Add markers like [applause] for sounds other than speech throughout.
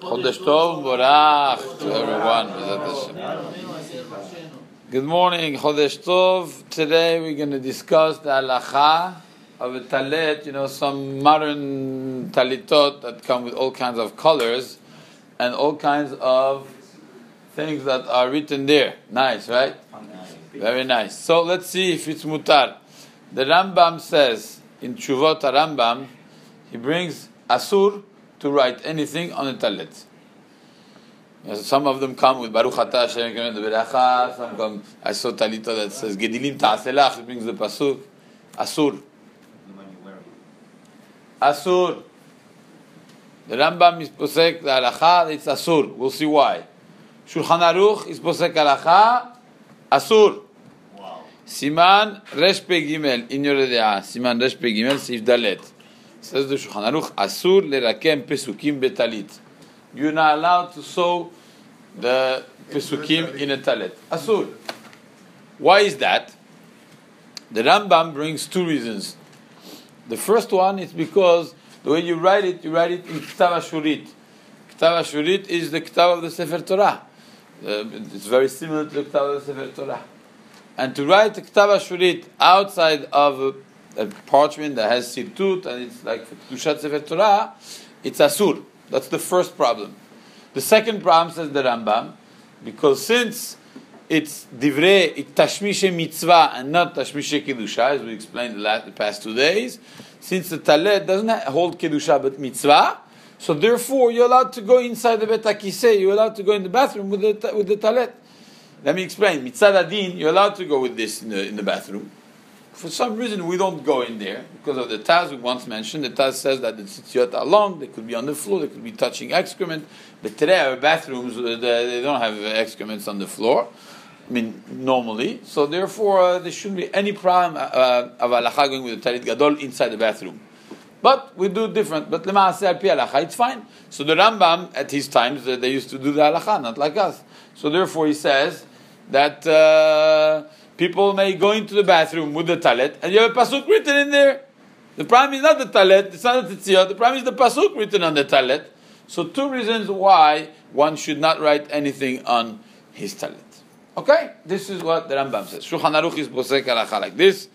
Chodesh Borach to everyone. Good morning, Chodesh. Today we're going to discuss the halacha of a talit, you know, some modern talitot that come with all kinds of colors and all kinds of things that are written there. Nice, right? Very nice. So let's see if it's mutar. The Rambam says in Chuvot Rambam, he brings asur to write anything on a talit. Some of them come with Baruch Atah Hashem the Beracha. Some come. I saw talita that says Gedilim Ta'aselach. It brings the pasuk. Asur. Asur. The Rambam is posek the halacha. It's asur. We'll see why. Shulchan Aruch is posek halacha. Asur. Wow. Siman Resh Pe Gimel in your Siman Resh Pe Gimel Sif Dalet. Says the Shulchan Aruch, Asur lerakem pesukim betalit. You're not allowed to sew the pesukim in a talit. Asur. Why is that? The Rambam brings two reasons. The first one is because the way you write it, you write it in Ktav Ashurit. Ktav Ashurit is the Ktav of the Sefer Torah. Uh, it's very similar to the Ktav of the Sefer Torah. And to write the Ktav Ashurit outside of a parchment that has sirtut and it's like Kedushat Sefer Torah, it's asur. That's the first problem. The second problem says the Rambam, because since it's divrei, it tashmishe mitzvah and not tashmishe kedusha, as we explained the, last, the past two days, since the talet doesn't hold kedusha but mitzvah, so therefore you're allowed to go inside the bet you're allowed to go in the bathroom with the with the talet. Let me explain. Mitzad adin, you're allowed to go with this in the, in the bathroom for some reason we don't go in there because of the Taz we once mentioned. The Taz says that the tzitziot are long, they could be on the floor, they could be touching excrement. But today our bathrooms uh, they don't have excrements on the floor. I mean, normally. So therefore, uh, there shouldn't be any problem uh, of halacha going with the talit gadol inside the bathroom. But we do different. But lema'aseh pi halacha, it's fine. So the Rambam at his times uh, they used to do the halacha, not like us. So therefore, he says that. People may go into the bathroom with the talet, and you have a pasuk written in there. The problem is not the talet, it's not the tzitzit, the problem is the pasuk written on the talet. So two reasons why one should not write anything on his talet. Okay, this is what the Rambam says. Shulchan Aruch is posek halacha like this.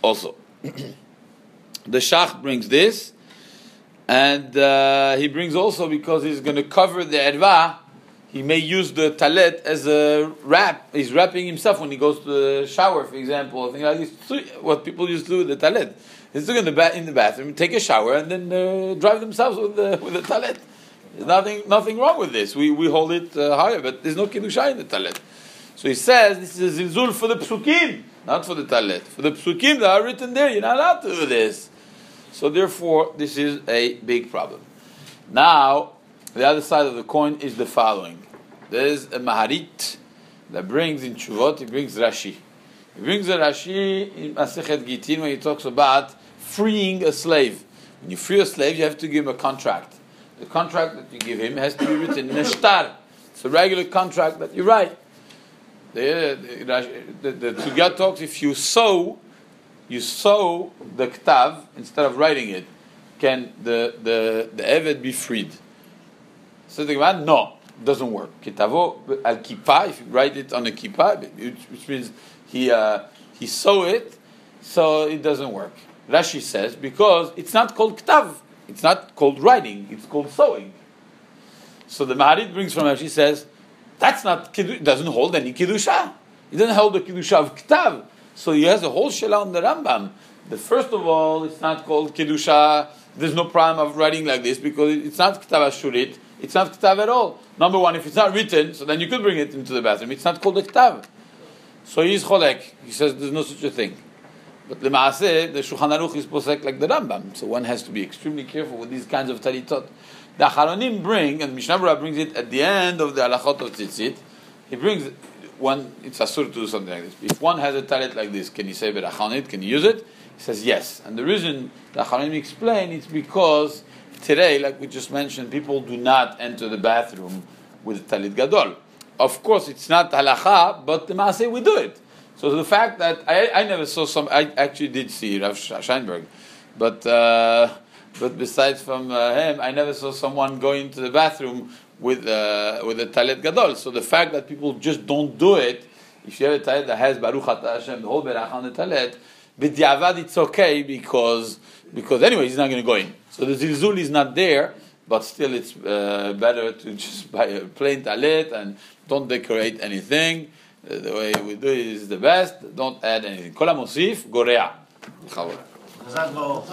Also, [clears throat] the Shach brings this, and uh, he brings also because he's going to cover the erva he may use the talet as a wrap. He's wrapping himself when he goes to the shower, for example. Thing like. What people used to do with the talet. He's doing in the, ba- in the bathroom, take a shower, and then uh, drive themselves with the with the talet. There's nothing nothing wrong with this. We we hold it uh, higher, but there's no kiddusha in the talet. So he says this is a zilzul for the psukim, not for the talet. For the psukim that are written there, you're not allowed to do this. So therefore, this is a big problem. Now the other side of the coin is the following. There is a Maharit that brings in Chuvot, he brings Rashi. He brings a Rashi in Masechet Gitin when he talks about freeing a slave. When you free a slave, you have to give him a contract. The contract that you give him has to be written in a shtar. It's a regular contract that you write. The, the, the, the talks if you sew, you sew the ktav instead of writing it, can the, the, the Eved be freed? So the Gemara, no, doesn't work. Kitavo al kippah, if you write it on a kippah, which means he uh, he sew it, so it doesn't work. Rashi says because it's not called ktav, it's not called writing, it's called sewing. So the Maharit brings from Rashi says that's not it doesn't hold any kiddusha. It doesn't hold the kiddusha of ktav. So he has a whole shela on the Rambam. The first of all, it's not called kiddusha. There's no problem of writing like this because it's not ktav ashurit it's not ktav at all. Number one, if it's not written, so then you could bring it into the bathroom. It's not called a ktav. So he's cholek. He says there's no such a thing. But the maaseh, the Shulchan Aruch is posek like the Rambam. So one has to be extremely careful with these kinds of talitot. The Acharonim bring, and Mishnah Berurah brings it at the end of the halachot of tzitzit. He brings one, it's asur to do something like this. If one has a talit like this, can he say berachon Can he use it? He says yes. And the reason the Acharonim explain, it's because today, like we just mentioned, people do not enter the bathroom with talit gadol. Of course, it's not halacha, but the maaseh we do it. So the fact that I, I never saw some, I actually did see Rav Scheinberg, but uh, but besides from uh, him, I never saw someone going to the bathroom with uh, with a talet gadol. So the fact that people just don't do it, if you have a talet that has baruch Hashem, the whole berach on the talet, b'diavad it's okay because because anyway he's not going to go in. So the zilzul is not there, but still it's uh, better to just buy a plain talet and don't decorate anything. Uh, the way we do it is the best. Don't add anything. כל המוסיף גורע. בכבוד. חזק ברוך.